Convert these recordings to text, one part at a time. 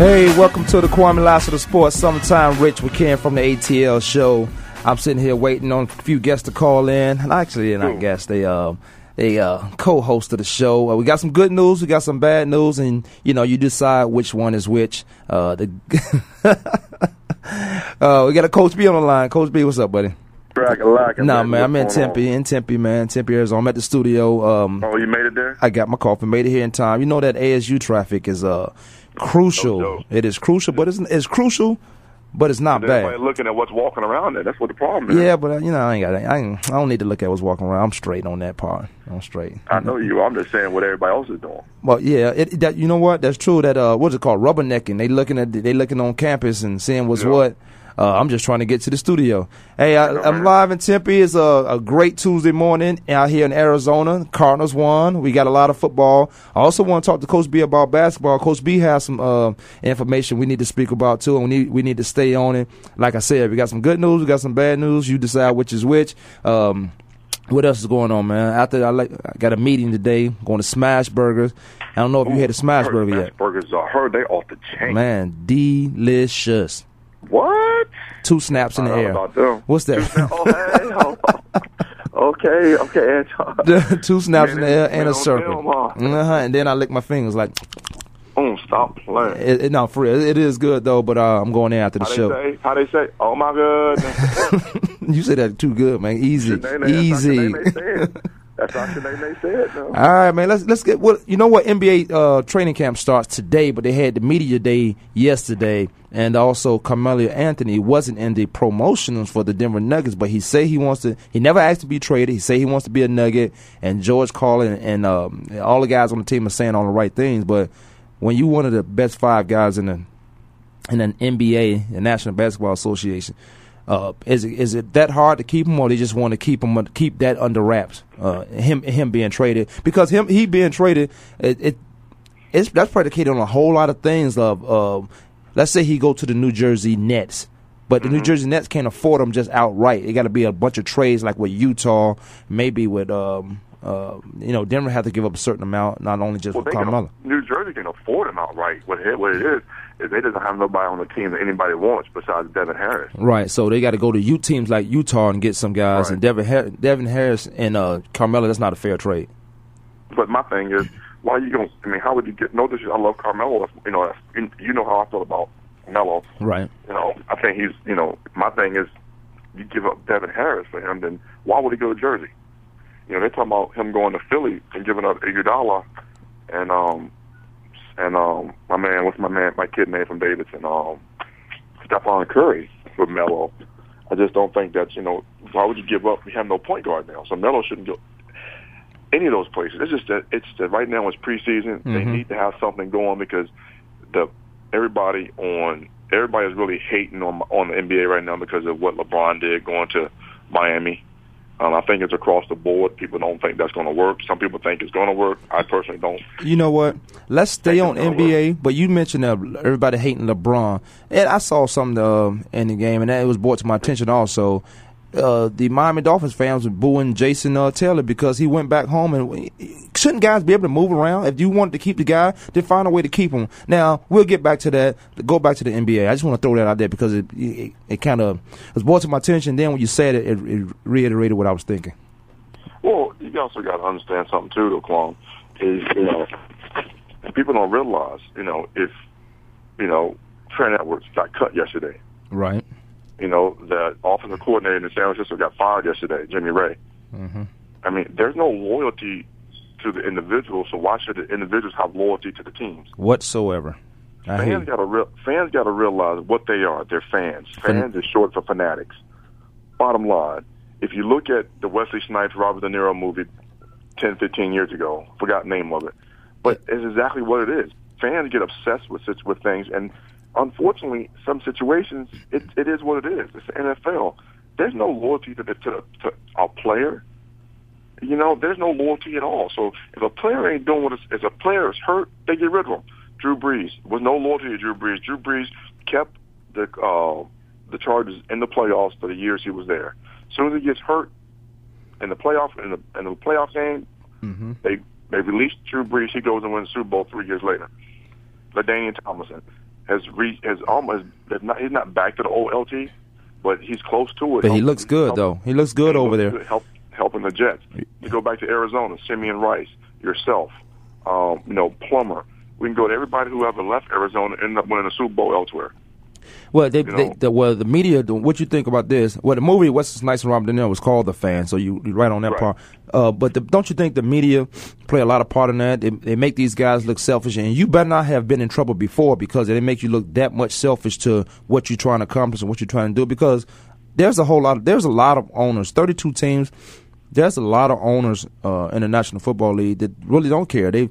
Hey, welcome to the Kwamie Lassiter Sports Summertime Rich with Ken from the ATL show. I'm sitting here waiting on a few guests to call in. And actually, they're not guests, they uh they uh co-host of the show. Uh, we got some good news, we got some bad news, and you know you decide which one is which. Uh, the uh, we got a Coach B on the line. Coach B, what's up, buddy? Nah, Nah, man, I'm in Tempe, in Tempe, man, Tempe, Arizona. I'm at the studio. Um, Oh, you made it there? I got my coffee, made it here in time. You know that ASU traffic is uh crucial. No. It is crucial, but it's it's crucial, but it's not bad. looking at what's walking around there. That's what the problem is. Yeah, but uh, you know I ain't got I ain't, I don't need to look at what's walking around. I'm straight on that part. I'm straight. I know you. I'm just saying what everybody else is doing. Well, yeah, it, that you know what? That's true. That uh, what's it called? Rubbernecking. They looking at they looking on campus and seeing what's Yeah. what. Uh, I'm just trying to get to the studio. Hey, I, I'm live in Tempe. It's a, a great Tuesday morning out here in Arizona. Cardinals won. We got a lot of football. I also want to talk to Coach B about basketball. Coach B has some uh, information we need to speak about too, and we need we need to stay on it. Like I said, we got some good news. We got some bad news. You decide which is which. Um, what else is going on, man? After I, like, I got a meeting today, going to Smash Burgers. I don't know if you had a Smash Burger Smash yet. Burgers are heard they off the chain. Man, delicious. What? Two snaps in the air. What's that? oh, hey. Oh, okay, okay, Two snaps in the air and a circle. Uh-huh. And then I lick my fingers like, Oh, stop playing. it, it, no, for real. It is good though, but uh, I'm going in after the How they show. say? How they say? Oh my god! you say that too good, man. Easy, Shanae, that's. How said. How Shanae said. No. All right, man. Let's let's get what you know. What NBA uh, training camp starts today, but they had the media day yesterday, and also Carmelo Anthony wasn't in the promotions for the Denver Nuggets, but he say he wants to. He never asked to be traded. He say he wants to be a Nugget, and George Carlin and um, all the guys on the team are saying all the right things. But when you one of the best five guys in the in an NBA, the National Basketball Association. Uh, is it is it that hard to keep him, or they just want to keep him keep that under wraps? Uh, him him being traded because him he being traded it, it it's that's predicated on a whole lot of things. Of uh, let's say he go to the New Jersey Nets, but the New Jersey Nets can't afford him just outright. It got to be a bunch of trades like with Utah, maybe with um uh you know Denver have to give up a certain amount, not only just Well, for Carmelo. New Jersey can afford him outright. What it, what it is they doesn't have nobody on the team that anybody wants besides Devin Harris. Right, so they got to go to U teams like Utah and get some guys, Right. and Devin Har- Devin Harris and uh, Carmelo. That's not a fair trade. But my thing is, why are you going? to I mean, how would you get? No, this is, I love Carmelo. That's- You know, that's- you, you know how I feel about Melo. Right. You know, I think he's. You know, my thing is, you give up Devin Harris for him, then why would he go to Jersey? You know, they're talking about him going to Philly and giving up Iguodala, and um, and um, my man, what's my man, my kid name from Davidson, um, Stephen Curry for Melo. I just don't think that's you know why would you give up? We have no point guard now, so Melo shouldn't go any of those places. It's just that it's that right now it's preseason. They Mhm. need to have something going because the everybody on everybody is really hating on on the NBA right now because of what LeBron did going to Miami. Um, I think it's across the board. People don't think that's going to work. Some people think it's going to work. I personally don't. You know what? Let's stay on it. NBA, but you mentioned uh, everybody hating LeBron, and I saw something uh, in the game, and that was brought to my attention also. Uh, the Miami Dolphins fans were booing Jason uh, Taylor because he went back home, and shouldn't guys be able to move around? If you wanted to keep the guy, then find a way to keep him. Now we'll get back to that. Go back to the NBA. I just want to throw that out there because it it, it kind of was brought to my attention. Then when you said it, it, it reiterated what I was thinking. Well, you also got to understand something too, though, is you know people don't realize you know if you know Trent Edwards got cut yesterday. Right. You know that offensive coordinator in San Francisco got fired yesterday, Jimmy Raye. hmm I mean, there's no loyalty to the individual, so why should the individuals have loyalty to the teams? Whatsoever. I fans got to real fans got to realize what they are. They're fans. Fans is short for fanatics. Bottom line, if you look at the Wesley Snipes Robert De Niro movie 10, 15 years ago, forgot name of it, but it's exactly what it is. Fans get obsessed with with things, and unfortunately, some situations it, it is what it is. It's the NFL. There's no loyalty to the to, to a player. You know, there's no loyalty at all. So if a player ain't doing what it's, if a player is hurt, they get rid of him. Drew Brees was no loyalty to Drew Brees. Drew Brees kept the uh, the Chargers in the playoffs for the years he was there. As soon as he gets hurt in the playoff in the in the playoff game, Mm-hmm. they they release Drew Brees. He goes and wins the Super Bowl three years later. LaDainian Tomlinson has re, has almost not, he's not back to the old LT, but he's close to it. But he looks good help- though. He looks good he over looks there. good, Help, helping the Jets. You go back to Arizona, Simeon Rice, yourself, um, you know, Plummer. We can go to everybody who ever left Arizona and ended up winning a Super Bowl elsewhere. Well, they, they, the, well, the media. What you think about this? Well, the movie Wesley Snipes and Robert De Niro was called The Fan, so you you right on that Right. part. Uh, but the, don't you think the media play a lot of part in that? They, they make these guys look selfish, and you better not have been in trouble before because they make you look that much selfish to what you're trying to accomplish and what you're trying to do. Because there's a whole lot. Of, there's a lot of owners. Thirty-two teams. There's a lot of owners uh, in the National Football League that really don't care. They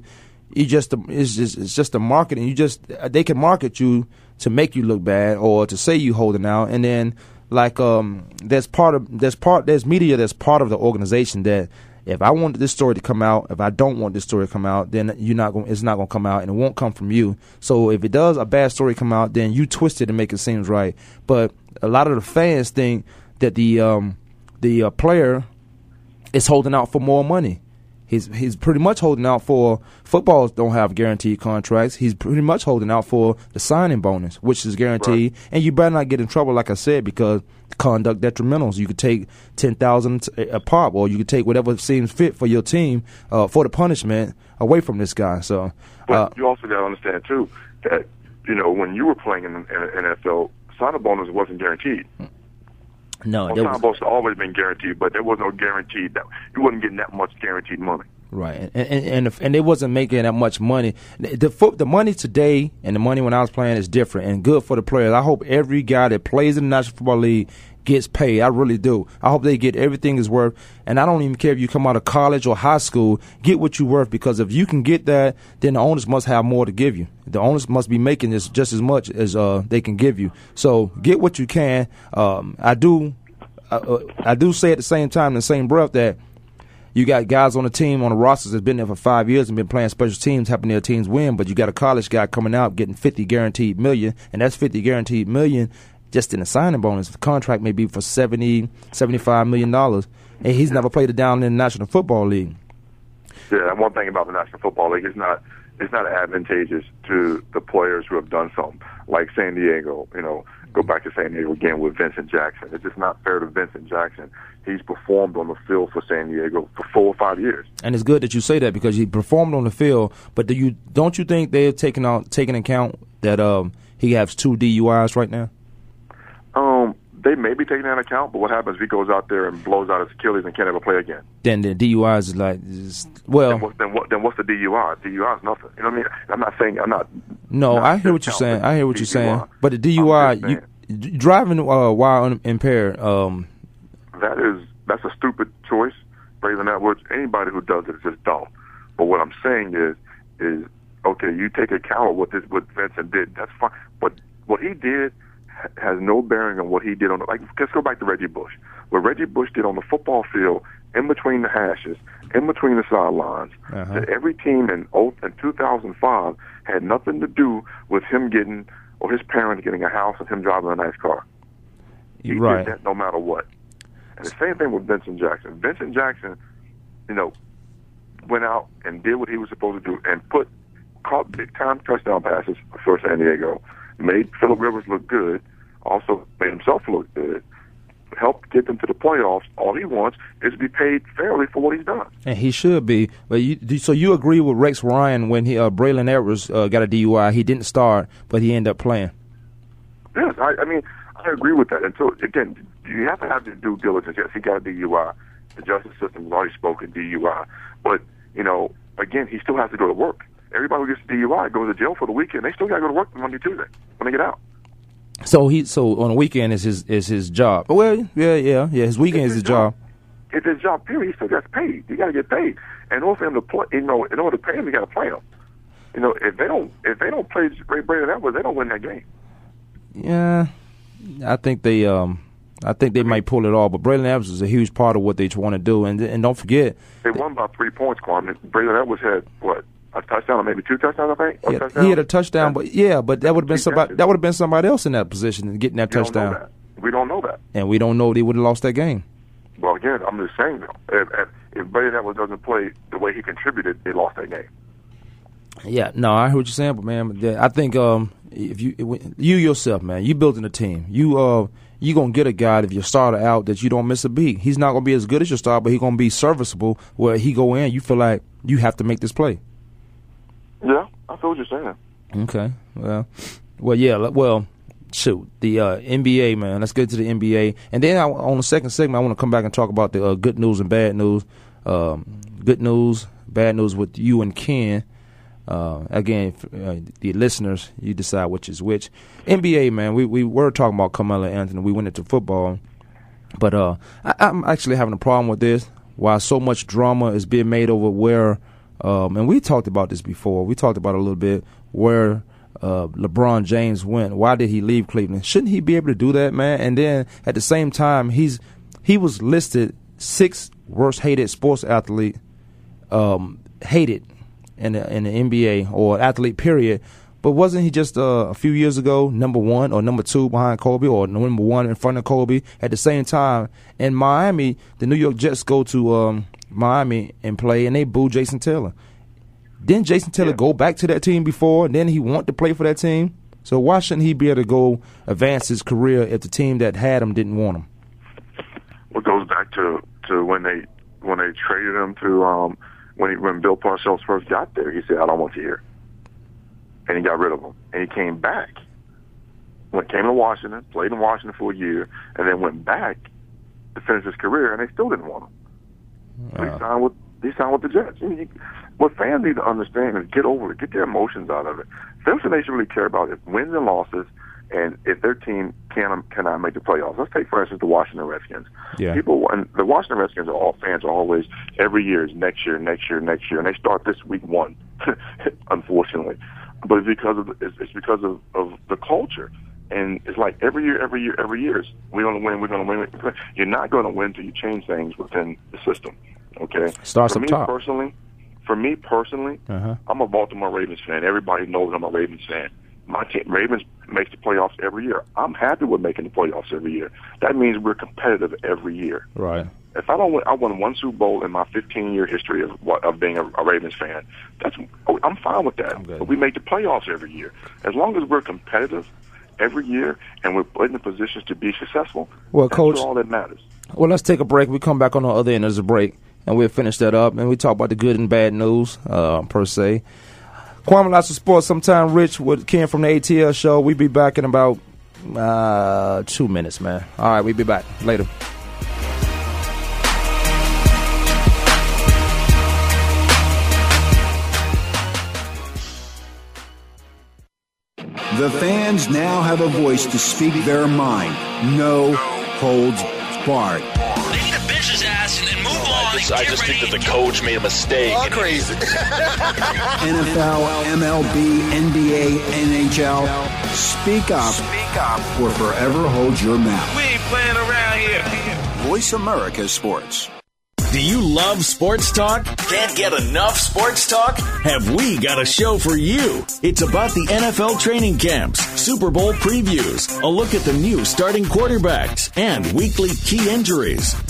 you just it's just it's just the marketing. You just they can market you to make you look bad or to say you holding out, and then like um there's part of there's part there's media that's part of the organization that if I want this story to come out, if I don't want this story to come out, then you're not going. It's not going to come out, and it won't come from you. So if it does a bad story come out, then you twist it and make it seem right. But a lot of the fans think that the um the uh, player is holding out for more money. He's he's pretty much holding out for footballs don't have guaranteed contracts. He's pretty much holding out for the signing bonus, which is guaranteed. And you better not get in trouble, like I said, because conduct detrimentals. You could take ten thousand a pop, or you could take whatever seems fit for your team uh, for the punishment away from this guy. So, But uh, you also got to understand too that you know when you were playing in the in the NFL, signing bonus wasn't guaranteed. No, Well, there signing was, bonus has always been guaranteed, but there was no guaranteed that you wasn't getting that much guaranteed money. Right, and and and, if, and they wasn't making that much money. The the, fo- the money today and the money when I was playing is different and good for the players. I hope every guy that plays in the National Football League gets paid. I really do. I hope they get everything is worth. And I don't even care if you come out of college or high school, get what you're worth because if you can get that, then the owners must have more to give you. The owners must be making this just as much as uh, they can give you. So get what you can. Um, I do. I, uh, I do say at the same time, in the same breath, that you got guys on the team on the rosters that's been there for five years and been playing special teams, helping their teams win. But you got a college guy coming out getting fifty guaranteed million, and that's fifty guaranteed million just in a signing bonus. The contract may be for 70 75 million dollars, and he's never played it down in the National Football League. Yeah, and one thing about the National Football League is not it's not advantageous to the players who have done something like San Diego. You know, go back to San Diego again with Vincent Jackson. It's just not fair to Vincent Jackson. He's performed on the field for San Diego for four or five years. And it's good that you say that because he performed on the field. But do you don't you think they're taking out taking account that um, he has two DUIs right now? Um, they may be taking that into account, but what happens if he goes out there and blows out his Achilles and can't ever play again? Then the DUI is like is, well. Then what? Then what? Then what's the DUI? DUI is nothing. You know what I mean? I'm not saying I'm not. No, not I hear what you're saying. I hear what you're saying. But the DUI, you driving uh, while un- impaired. Um, that is that's a stupid choice. Braylon Edwards, anybody who does it is just dumb. But what I'm saying is, is okay. You take account of what this what Vincent did. That's fine. But what he did has no bearing on what he did on the like. Let's go back to Reggie Bush. What Reggie Bush did on the football field, in between the hashes, in between the sidelines, Uh-huh. that every team in oh, in 2005 had nothing to do with him getting or his parents getting a house and him driving a nice car. He right. did that no matter what. And the same thing with Vincent Jackson. Vincent Jackson, you know, went out and did what he was supposed to do and put caught big time touchdown passes for San Diego, made Philip Rivers look good, also made himself look good, helped get them to the playoffs. All he wants is to be paid fairly for what he's done. And he should be. But you, so you agree with Rex Ryan when he uh, Braylon Edwards uh, got a DUI? He didn't start, but he ended up playing. Yes, I, I mean, I agree with that. And so, again, you have to have the due diligence. Yes, he got a DUI. The justice system has already spoken DUI. But, you know, again, he still has to go to work. Everybody who gets DUI goes to jail for the weekend. They still got to go to work Monday, Tuesday when they get out. So he so on the weekend is his is his job. Well, yeah, yeah, yeah. His weekend It's is his his job. It's his job. Period. He still gets paid. He got to get paid. And in order for him to play, you know, in order to pay him, you got to play him. You know, if they don't, if they don't play Ray Braylon Edwards, they don't win that game. Yeah, I think they um I think they might pull it off. But Braylon Edwards is a huge part of what they want to do. And and don't forget, They won by three points, Kwamie. Braden Edwards had what a touchdown or maybe two touchdowns, I think. He had, he had a touchdown. But yeah, but that would have been somebody that would have been somebody else in that position and getting that We don't touchdown. that. We don't know that. And we don't know they would have lost that game. Well, again, I'm just saying though, if, if, Braylon Edwards doesn't play the way he contributed, they lost that game. Yeah, no, I heard what you're saying, but man, yeah, I think um, if you you yourself, man, you building a team, you uh, you gonna get a guy if your starter out that you don't miss a beat. He's not gonna be as good as your starter, but he gonna be serviceable. Where he go in, you feel like you have to make this play. Yeah, I feel what you're saying. Okay, well, well, yeah, well, shoot, the uh, NBA, man. Let's get to the NBA, and then I, on the second segment, I want to come back and talk about the uh, good news and bad news. Um, good news, bad news with you and Ken. Uh, again, uh, the listeners, you decide which is which. NBA, man, we we were talking about Carmelo Anthony. We went into football, but uh, I, I'm actually having a problem with this. Why so much drama is being made over where, um, and we talked about this before. We talked about a little bit where uh, LeBron James went. Why did he leave Cleveland? Shouldn't he be able to do that, man? And then at the same time, he's he was listed sixth worst hated sports athlete, um, hated in the, in the NBA or athlete period. But wasn't he just uh, a few years ago number one or number two behind Kobe or number one in front of Kobe? At the same time, in Miami, the New York Jets go to um, Miami and play, and they boo Jason Taylor. Didn't Jason Taylor Yeah. go back to that team before? And then he want to play for that team. So why shouldn't he be able to go advance his career if the team that had him didn't want him? What goes back to to when they when they traded him to um when he, when Bill Parcells first got there, he said, "I don't want you here," and he got rid of him, and he came back. Went came to Washington, played in Washington for a year, and then went back to finish his career, and they still didn't want him. So he signed with he signed with the Jets. You- what fans need to understand is get over it, get their emotions out of it. What they should really care about is wins and losses, and if their team can cannot make the playoffs. Let's take for instance the Washington Redskins. Yeah. People and the Washington Redskins are all fans are always every year is next year, next year, next year, and they start this week one, unfortunately. But it's because of it's, it's because of, of the culture. And it's like every year, every year, every year, we're going to win, we're going to win. You're not going to win until you change things within the system. Okay. Starts for me top. personally, for me personally, Uh-huh. I'm a Baltimore Ravens fan. Everybody knows I'm a Ravens fan. My team, Ravens makes the playoffs every year. I'm happy with making the playoffs every year. That means we're competitive every year. Right. If I don't win, I won one Super Bowl in my 15 year history of what- of being a, a Ravens fan. That's I'm fine with that. But we make the playoffs every year. As long as we're competitive every year and we're put in the positions to be successful. Well, that's Coach- all that matters. Well, let's take a break. We come back on the other end of the break, and we'll finish that up, and we talk about the good and bad news, uh, per se. Kwamie Lassiter Sports, sometime Rich with Ken from the ATL show. we be back in about uh, two minutes, man. All right, we'll be back later. The fans now have a voice to speak their mind. No holds barred. They need to bench his ass and, and move on. I just, I just think that the coach made a mistake. All crazy. NFL, MLB, NBA, NHL. Speak up. Speak up. Or forever hold your mouth. We ain't playing around here. Voice America Sports. Do you love sports talk? Can't get enough sports talk? Have we got a show for you? It's about the NFL training camps, Super Bowl previews, a look at the new starting quarterbacks, and weekly key injuries.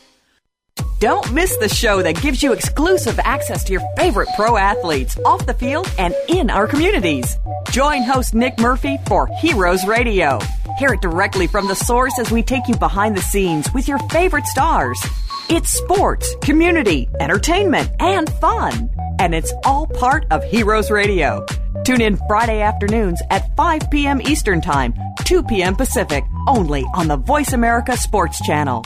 Don't miss the show that gives you exclusive access to your favorite pro athletes off the field and in our communities. Join host Nick Murphy for Heroes Radio. Hear it directly from the source as we take you behind the scenes with your favorite stars. It's sports, community, entertainment, and fun. And it's all part of Heroes Radio. Tune in Friday afternoons at 5 p.m. Eastern Time, 2 p.m. Pacific, only on the Voice America Sports Channel.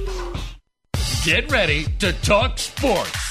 Get ready to talk sports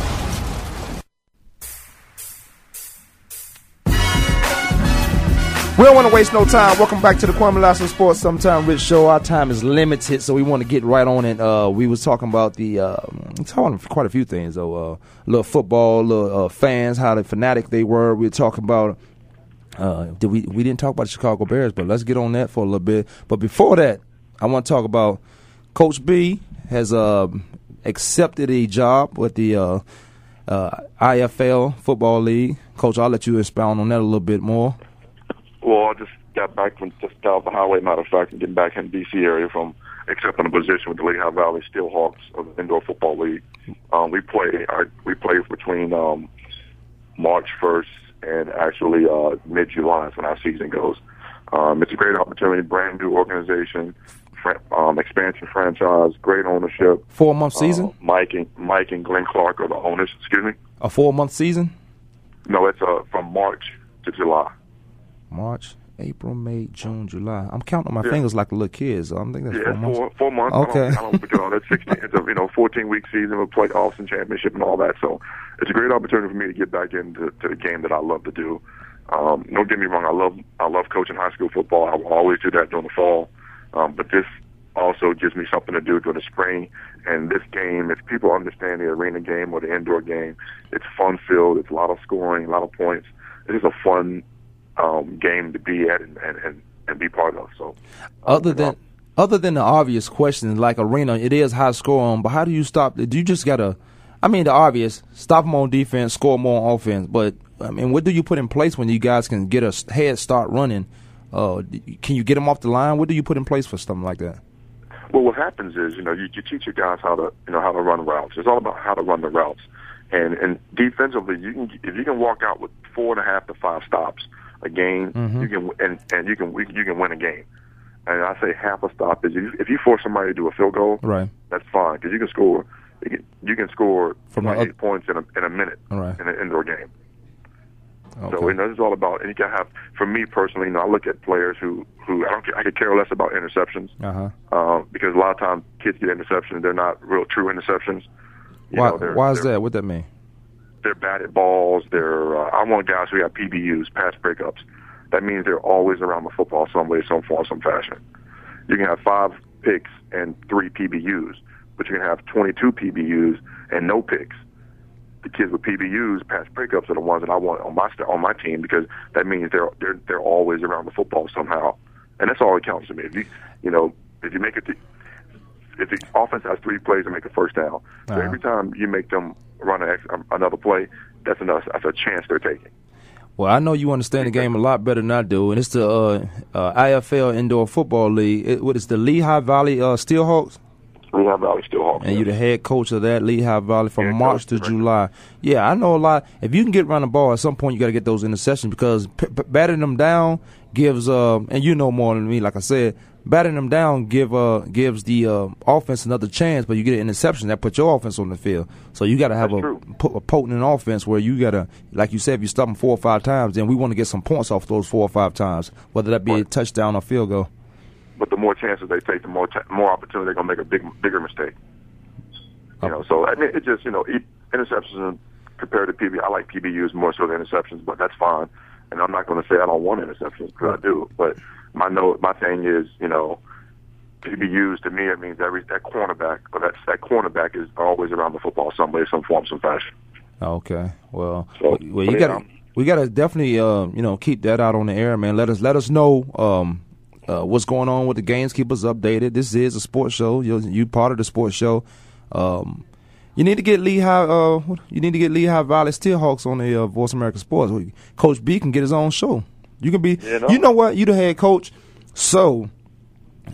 We don't want to waste no time. Welcome back to the Kwamie Lassiter Sports Sometime Rich Show. Our time is limited, so we want to get right on it. Uh, we was talking about the uh, talking quite a few things though. Uh, little football, little uh, fans, how the fanatic they were. We were talking about. Uh, did we we didn't talk about the Chicago Bears, but let's get on that for a little bit. But before that, I want to talk about Coach B has uh, accepted a job with the uh, uh, IFL Football League. Coach, I'll let you expound on that a little bit more. Well, I just got back from just off the highway, matter of fact, and getting back in the D.C. area from accepting a position with the Lehigh Valley Steelhawks of the Indoor Football League. Um, we play I, we play between um, March 1st and actually uh, mid July is when our season goes. Um, it's a great opportunity, brand new organization, um, expansion franchise, great ownership. Four month season. Uh, Mike and Mike and Glenn Clark are the owners. Excuse me. A four month season. No, it's uh, from March to July. March, April, May, June, July. I'm counting on my Yeah. fingers like a little kid, so I'm thinking that's Yeah, four months. four, four months. Okay. I don't, I don't you know, that's 16, it's a you know 14 week season with playoffs and championship and all that. So it's a great opportunity for me to get back into to the game that I love to do. Um, don't get me wrong, I love I love coaching high school football. I will always do that during the fall. Um, but this also gives me something to do during the spring. And this game, if people understand the arena game or the indoor game, it's fun filled. It's a lot of scoring, a lot of points. It is a fun um, game to be at and, and, and, be part of. So Other than other than the obvious questions like arena, it is high scoring. But how do you stop? Do you just gotta? I mean, the obvious: stop them on defense, score more on offense. But I mean, what do you put in place when you guys can get a head start running? Uh, can you get them off the line? What do you put in place for something like that? Well, what happens is, you know, you, you teach your guys how to, you know, how to run routes. It's all about how to run the routes. And and defensively, you can if you can walk out with four and a half to five stops a game, Mhm. you can and and you can you can win a game. And I say half a stop is if you force somebody to do a field goal, Right. that's fine because you can score you can, score From the 28 points in a in a minute right. in an indoor game. So Okay. you know, this is all about, and you can have. For me personally, you know, I look at players who who I don't care, I could care less about interceptions Uh huh. uh, because a lot of times kids get interceptions, they're not real true interceptions. You Why? know, why is that? What that mean? They're bad at balls. They're uh, I want guys who have PBUs, pass breakups. That means they're always around the football some way, some form, some fashion. You can have five picks and three PBUs, but you can have 22 PBUs and no picks. The kids with PBUs, pass breakups, are the ones that I want on my st- on my team because that means they're they're they're always around the football somehow, and that's all that counts to me. If you you know if you make it, to, if the offense has three plays to make a first down, so Uh-huh. every time you make them run um, another play, that's enough. That's a chance they're taking. Well, I know you understand the game a lot better than I do, and it's the uh, uh, IFL Indoor Football League. It, what is the Lehigh Valley uh, Steelhawks? Lehigh Valley Steelhawks. And you're the head coach of that Lehigh Valley from March to July. Yeah, I know a lot. If you can get around the ball, at some point you got to get those interceptions because p- p- batting them down gives, uh, and you know more than me. Like I said, batting them down give uh, gives the uh, offense another chance, but you get an interception that puts your offense on the field. So you got to have a, a potent offense where you got to, like you said, if you stop them four or five times, then we want to get some points off those four or five times, whether that be a touchdown or field goal. But the more chances they take, the more t- more opportunity they're gonna make a big bigger mistake. You know, so I mean, it just you know, interceptions compared to PB, I like PBUs more so than interceptions, but that's fine. And I'm not going to say I don't want interceptions because I do. But my note, my thing is, you know, PBUs to me it means every that cornerback or that that cornerback is always around the football some way, some form, some fashion. Okay. Well, So, well, you but, got we got to definitely uh, you know keep that out on the air, man. Let us let us know um, uh, what's going on with the games. Keep us updated. This is a sports show. You you part of the sports show. Um, you need to get Lehigh. Uh, you need to get Lehigh Valley Steelhawks on the uh, Voice America Sports. Coach B can get his own show. You can be. Yeah, no. You know what? You the head coach, so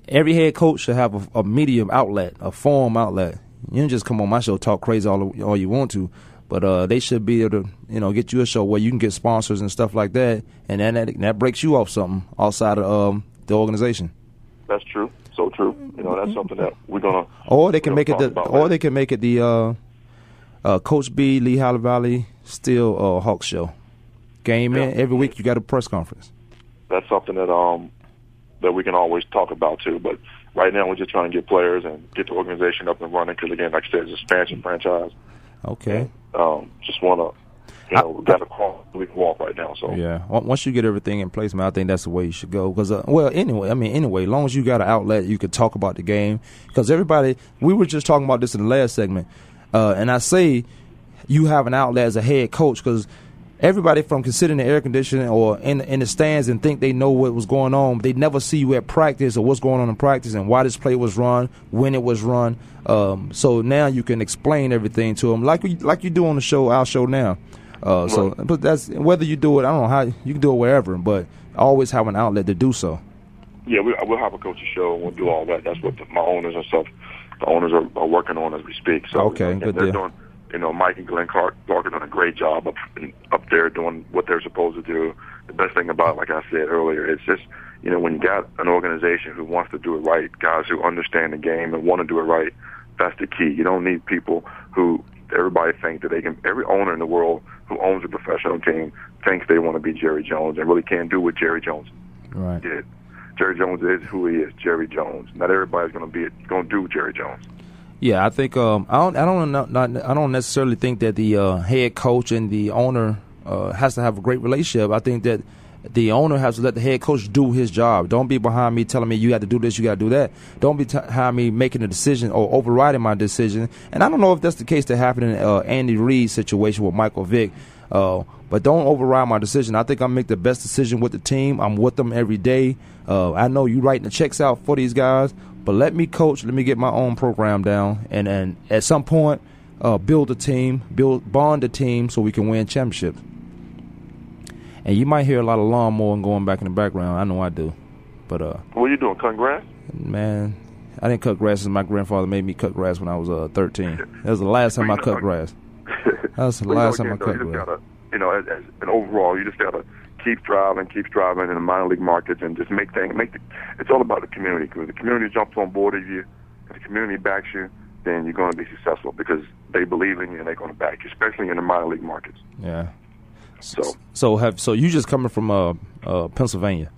every head coach should have a, a medium outlet, a forum outlet. You don't just come on my show talk crazy all all you want to, but uh, they should be able to you know get you a show where you can get sponsors and stuff like that, and then that that breaks you off something outside of um, the organization. That's true. So true. You know, that's something that we're gonna. Or they can make it the, or later. they can make it the uh, uh, Coach B Lehigh Valley Steel uh, Hawks show. Game in every week. You got a press conference. that's something that um that we can always talk about too. But right now, we're just trying to get players and get the organization up and running. Because again, like I said, it's an expansion franchise. Okay. Um, just want to, you know, we got to crawl, we can walk right now. So Yeah. Once you get everything in place, man, I think that's the way you should go. Because, uh, well, anyway, I mean, anyway, as long as you got an outlet, you can talk about the game. Because everybody, we were just talking about this in the last segment, uh, and I say you have an outlet as a head coach because everybody from considering the air conditioning or in in the stands and think they know what was going on, they never see you at practice or what's going on in practice and why this play was run, when it was run. Um, so now you can explain everything to them like we, like you do on the show, our show now. Uh, so, but that's whether you do it. I don't know how you can do it wherever, but always have an outlet to do so. yeah, we, we'll have a coaching show and we'll do all that. That's what the, my owners and stuff, the owners are, are working on as we speak. So Okay, good they're deal. doing. You know, Mike and Glenn Clark, Clark are doing a great job up up there doing what they're supposed to do. The best thing about, like I said earlier, it's just you know when you got an organization who wants to do it right, guys who understand the game and want to do it right. That's the key. You don't need people who everybody think that they can. Every owner in the world who owns a professional team thinks they want to be Jerry Jones and really can't do what Jerry Jones Right. did. Jerry Jones is who he is, Jerry Jones. Not everybody's going to be going to do Jerry Jones. Yeah, I think um, I don't I don't know, not, I don't necessarily think that the uh, head coach and the owner uh, has to have a great relationship. I think that the owner has to let the head coach do his job. Don't be behind me telling me you got to do this, you got to do that. Don't be t- behind me making a decision or overriding my decision. And I don't know if that's the case that happened in uh, Andy Reid's situation with Michael Vick. Uh, but don't override my decision. I think I make the best decision with the team. I'm with them every day. Uh, I know you writing the checks out for these guys, but let me coach. Let me get my own program down, and and at some point, uh, build a team, build bond a team, so we can win championships. And you might hear a lot of lawnmower going back in the background. I know I do, but uh, What are you doing, cutting grass? man, I didn't cut grass my grandfather made me cut grass when I was uh, 13. That was the last time I cut grass. That was the Well, you know, last time I cut grass. you know, as, as an overall, you just gotta keep driving, keep driving in the minor league markets, and just make things. Make the, it's all about the community. Because the community jumps on board with you, if the community backs you, then you're going to be successful because they believe in you and they're going to back you, especially in the minor league markets. Yeah. So So have so you just coming from uh, uh, Pennsylvania?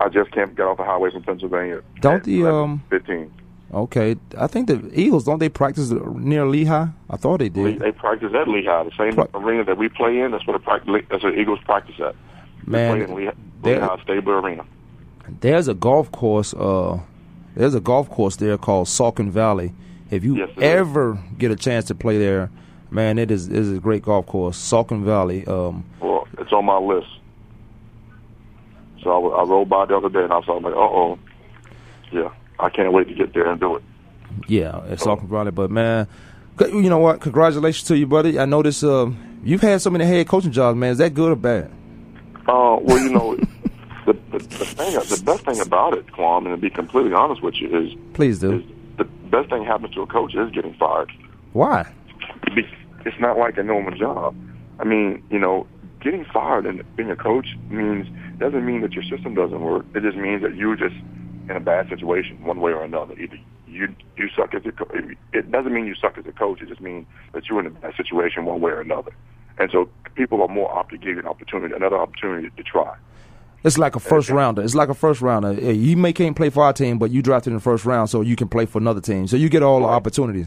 I just can't get off the highway from Pennsylvania. Don't the um 15. okay? I think the Eagles don't they practice near Lehigh? I thought they They, did. they practice at Lehigh, the same arena that we play in. That's where the practice. That's where Eagles practice at. Man, in Lehigh, Lehigh Stabler Arena. There's a golf course. Uh, there's a golf course there called Saucon Valley. If you Yes, it is. ever get a chance to play there, man, it is it is a great golf course. Saucon Valley. Um, Well, it's on my list. So I, I rolled by the other day and I was like, uh oh, yeah, I can't wait to get there and do it. yeah, it's Saucon Valley. But man, you know what? Congratulations to you, buddy. I know this. Uh, you've had so many head coaching jobs, man. Is that good or bad? Uh, well, you know, the, the the thing, the best thing about it, Kwamie, and to be completely honest with you, is Please do. the best thing happens to a coach is getting fired. Why? It's not like a normal job. I mean, you know, getting fired and being a coach means doesn't mean that your system doesn't work. It just means that you're just in a bad situation, one way or another. Either you you suck as a co- it doesn't mean you suck as a coach. It just means that you're in a bad situation, one way or another. And so people are more apt to give you an opportunity, another opportunity to try. It's like a first rounder. It's like a first rounder. You may can't play for our team, but you drafted in the first round, so you can play for another team. So you get all the opportunities.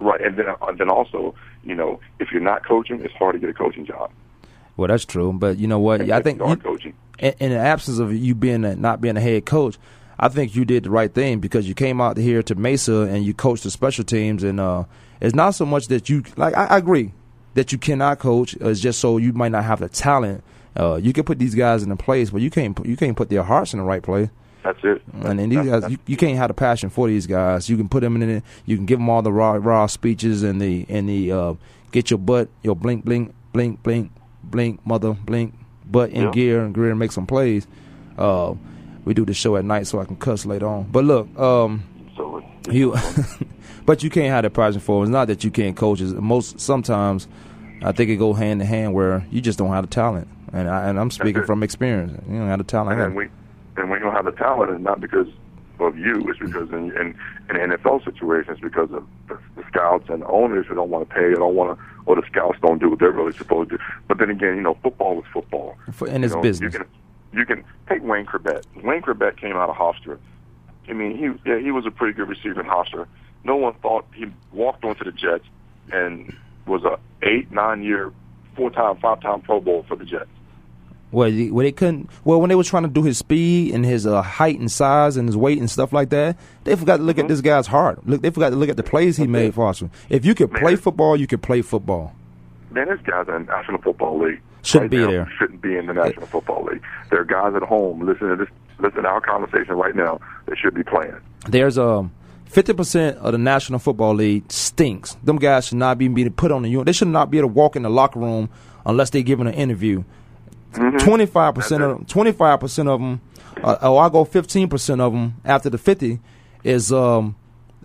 Right, and then uh, then also, you know, if you're not coaching, it's hard to get a coaching job. Well, that's true, but you know what? And I think you- coaching. in, in the absence of you being a, not being a head coach, I think you did the right thing because you came out here to Mesa and you coached the special teams, and uh, it's not so much that you like. I, I agree that you cannot coach. is just so you might not have the talent. Uh, you can put these guys in a place, but you can't. put- You can't put their hearts in the right place. That's it. And then these guys, you, you can't have the passion for these guys. You can put them in it. You can give them all the raw, raw speeches and the and the uh, get your butt, your blink, blink, blink, blink, blink, mother, blink, butt in Yeah. gear and gear and make some plays. Uh, we do the show at night so I can cuss later on. But look, um, So you, but you can't have the passion for it. It's not that you can't coach. It's most sometimes, I think it go hand in hand where you just don't have the talent. And I, and I'm speaking from experience. You don't have the talent. And we and when you don't have the talent, it's not because of you. It's because in in, in NFL situations, because of the, the scouts and the owners who don't want to pay, or don't want to, or the scouts don't do what they're really supposed to do. But then again, you know, football is football, For- and You it's know, business. You can you can take Wayne Chrebet. Wayne Chrebet came out of Hofstra. I mean, he yeah, he was a pretty good receiver in Hofstra. No one thought he walked onto the Jets and was a eight nine year, four time, five time Pro Bowl for the Jets. Well, well, they couldn't. Well, when they were trying to do his speed and his uh, height and size and his weight and stuff like that, they forgot to look Mm-hmm. at this guy's heart. Look, they forgot to look at the plays he made for us. If you could play football, you could play football. Man, there's guys in the National Football League. Shouldn't right be now there. Shouldn't be in the National Football League. There are guys at home listening to this, listening to our conversation right now. That should be playing. There's um. Fifty percent of the National Football League stinks. Them guys should not be be put on the unit. They should not be able to walk in the locker room unless they're given an interview. Twenty five percent of them, twenty five percent of them, uh, or I go fifteen percent of them after the fifty, is um,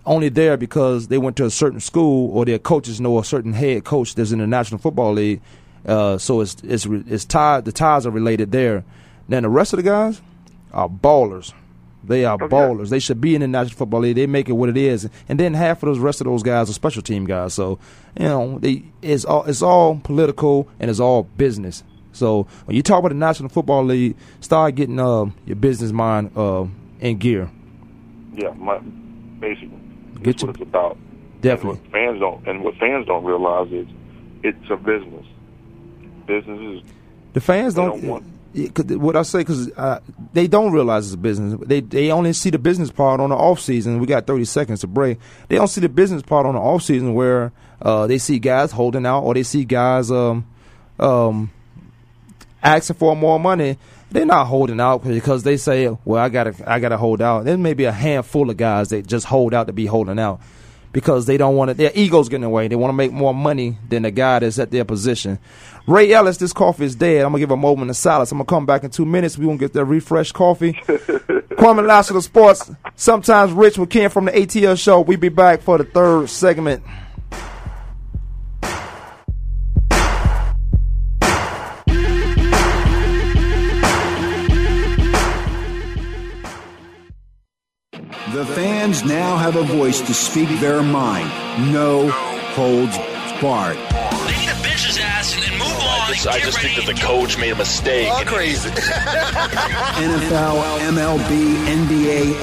only there because they went to a certain school or their coaches know a certain head coach that's in the National Football League. Uh, so it's it's it's tied. The ties are related there. Then the rest of the guys are ballers. They are ballers. They should be in the National Football League. They make it what it is, and then half of those rest of those guys are special team guys. So you know, they, it's all it's all political and it's all business. So when you talk about the National Football League, start getting uh, your business mind uh, in gear. Yeah, my, basically, Get that's your- what it's about. Definitely. And what fans don't, and what fans don't realize is, it's a business. Businesses. The fans don't. don't want- what I say because uh, they don't realize it's a business. They they only see the business part on the off season. We got thirty seconds to break. They don't see the business part on the off season where uh, they see guys holding out or they see guys um um asking for more money. They're not holding out because they say, "Well, I gotta I gotta hold out." There may be a handful of guys that just hold out to be holding out because they don't want to. Their egos getting in the way. They want to make more money than the guy that's at their position. Ray Ellis, this coffee is dead. I'm gonna give a moment of silence. I'm gonna come back in two minutes. We gonna get that refreshed coffee. Kwamie Lassiter Sports. Sometimes Rich with Ken from the ATL show. We be back for the third segment. The fans now have a voice to speak their mind. No holds barred. Just, I just think that the coach made a mistake. All crazy. NFL, MLB, NBA,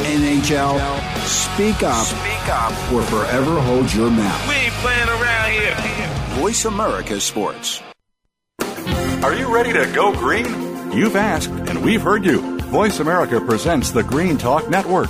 NHL. Speak up. Speak up or forever hold your mouth. We ain't playing around here. Voice America Sports. Are you ready to go green? You've asked, and we've heard you. Voice America presents the Green Talk Network.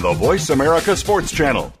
on the Voice America Sports Channel.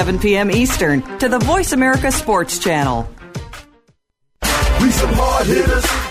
p.m. Eastern to the Voice America Sports Channel. We some hard hitters.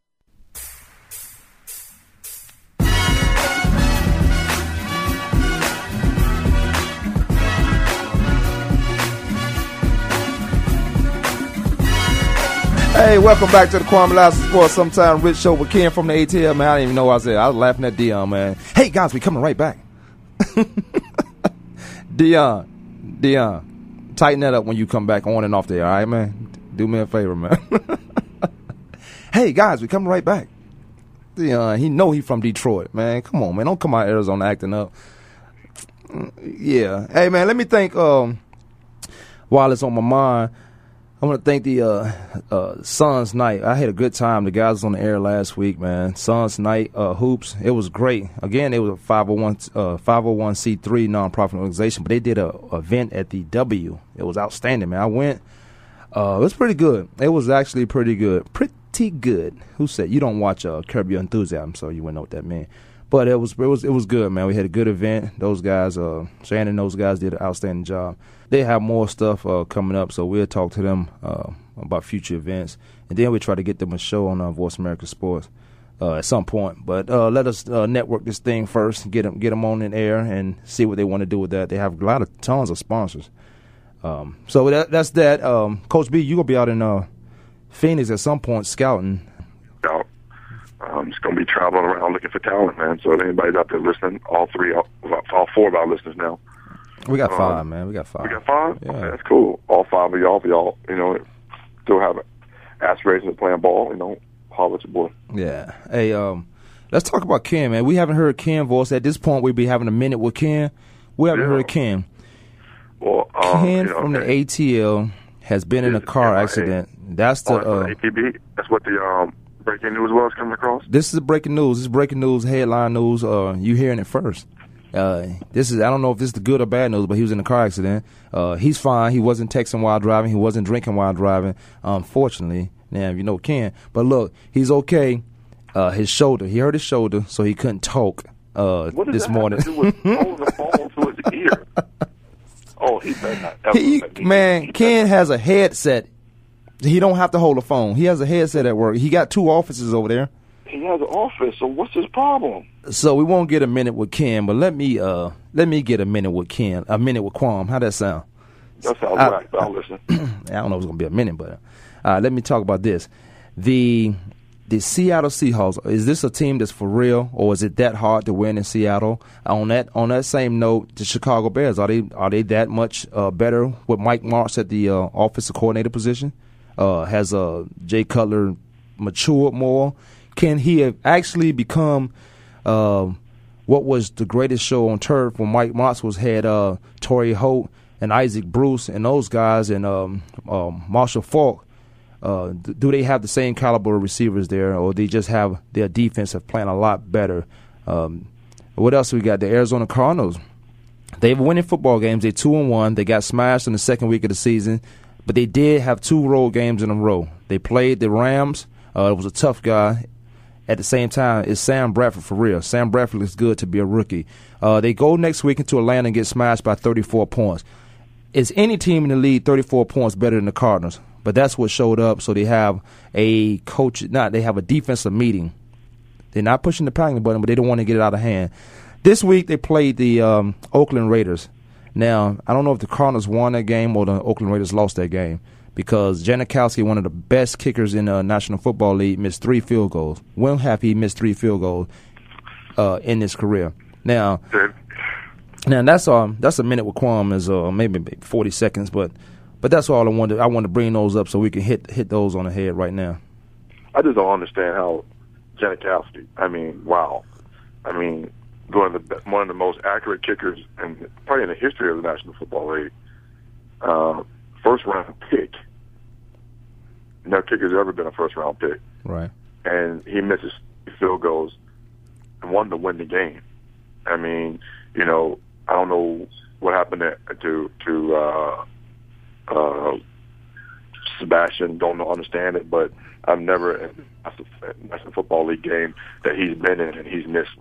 Hey, welcome back to the Kwamie Lassiter Sports Sometime Rich Show with Ken from the ATL, man. I didn't even know what I said. I was laughing at Dion, man. Hey, guys, we coming right back. Dion, Dion, tighten that up when you come back on and off there, all right, man? Do me a favor, man. hey, guys, we coming right back. Dion, he know he from Detroit, man. Come on, man. Don't come out Arizona acting up. Yeah. Hey, man, let me think, um, while it's on my mind, I want to thank the uh, uh, Suns night. I had a good time. The guys was on the air last week, man. Suns night uh, hoops. It was great. Again, it was a 501 uh, 501c3 nonprofit organization, but they did a event at the W. It was outstanding, man. I went. Uh, it was pretty good. It was actually pretty good. Pretty good. Who said you don't watch uh, Curb Your Enthusiasm, so you wouldn't know what that meant. But it was it was it was good, man. We had a good event. Those guys, uh, Shannon, those guys did an outstanding job. They have more stuff uh, coming up, so we'll talk to them uh, about future events, and then we try to get them a show on uh, Voice America Sports uh, at some point. But uh, let us uh, network this thing first, get them get them on in air, and see what they want to do with that. They have a lot of tons of sponsors. Um, so that, that's that. Um, Coach B, you gonna be out in Phoenix at some point scouting. Out. I'm just gonna be traveling around looking for talent, man. So if anybody's out there listening, all three, all, all four of our listeners now. We got five, um, man. We got five. We got five. Yeah. Okay, that's cool. All five of y'all, for y'all, you know, still have aspirations of playing ball. You know, holler at your boy. Yeah. Hey, um, let's talk about Ken, man. We haven't heard Ken voice at this point. We'd be having a minute with Ken. We haven't Yeah. heard Ken. Well, um, Ken you know, from the ATL has been in a car accident. That's the. oh, Uh, APB. That's what the um, breaking news was coming across. this is breaking news. This is breaking news, headline news. Uh, you hearing it first. Uh, this is I don't know if this is the good or bad news, but he was in a car accident. Uh, he's fine. He wasn't texting while driving. He wasn't drinking while driving. Unfortunately, now you know Ken. But look, he's okay. Uh, his shoulder. He hurt his shoulder, so he couldn't talk. Uh, this that morning. have to do with the phone to his ear? Oh, he better not. ever he, me- man, Ken has a headset. He don't have to hold a phone. He has a headset at work. He got two offices over there. He has an office. So what's his problem? So we won't get a minute with Ken, but let me uh let me get a minute with Ken, a minute with Quam. How that sound? That sounds I- right. But I'll listen. I don't know if it's gonna be a minute, but uh, let me talk about this. The the Seattle Seahawks is this a team that's for real, or is it that hard to win in Seattle? On that on that same note, the Chicago Bears are they are they that much uh, better with Mike Martz at the uh, offensive coordinator position? Uh, has uh, Jay Cutler matured more? Can he have actually become uh, what was the greatest show on turf when Mike Motzels had uh, Torry Holt and Isaac Bruce and those guys and um, um, Marshall Faulk. Uh, do they have the same caliber of receivers there, or they just have their defensive plan a lot better? Um, what else we got? The Arizona Cardinals. They've winning football games. They're two and one. They got smashed in the second week of the season, but they did have two road games in a row. They played the Rams. Uh, it was a tough guy. At the same time, it's Sam Bradford for real. Sam Bradford looks good to be a rookie. Uh, they go next week into Atlanta and get smashed by 34 points. Is any team in the league 34 points better than the Cardinals? But that's what showed up. So they have a coach, not they have a defensive meeting. They're not pushing the panic button, but they don't want to get it out of hand. This week they played the um, Oakland Raiders. Now I don't know if the Cardinals won that game or the Oakland Raiders lost that game because Janikowski, one of the best kickers in the National Football League, missed three field goals. When have he missed three field goals uh, in his career? Now, now that's um that's a minute with Quam is uh, maybe forty seconds, but but that's all I wanted. I want to bring those up so we can hit hit those on the head right now. I just don't understand how Janikowski. I mean, wow. I mean, one of the one of the most accurate kickers and probably in the history of the National Football League. Uh, first round pick. No kicker's ever been a first round pick. Right. And he misses field goals and wanted to win the game. I mean, you know, I don't know what happened to to, to uh, uh, Sebastian. Don't know, understand it, but I've never in a National Football League game that he's been in and he's missed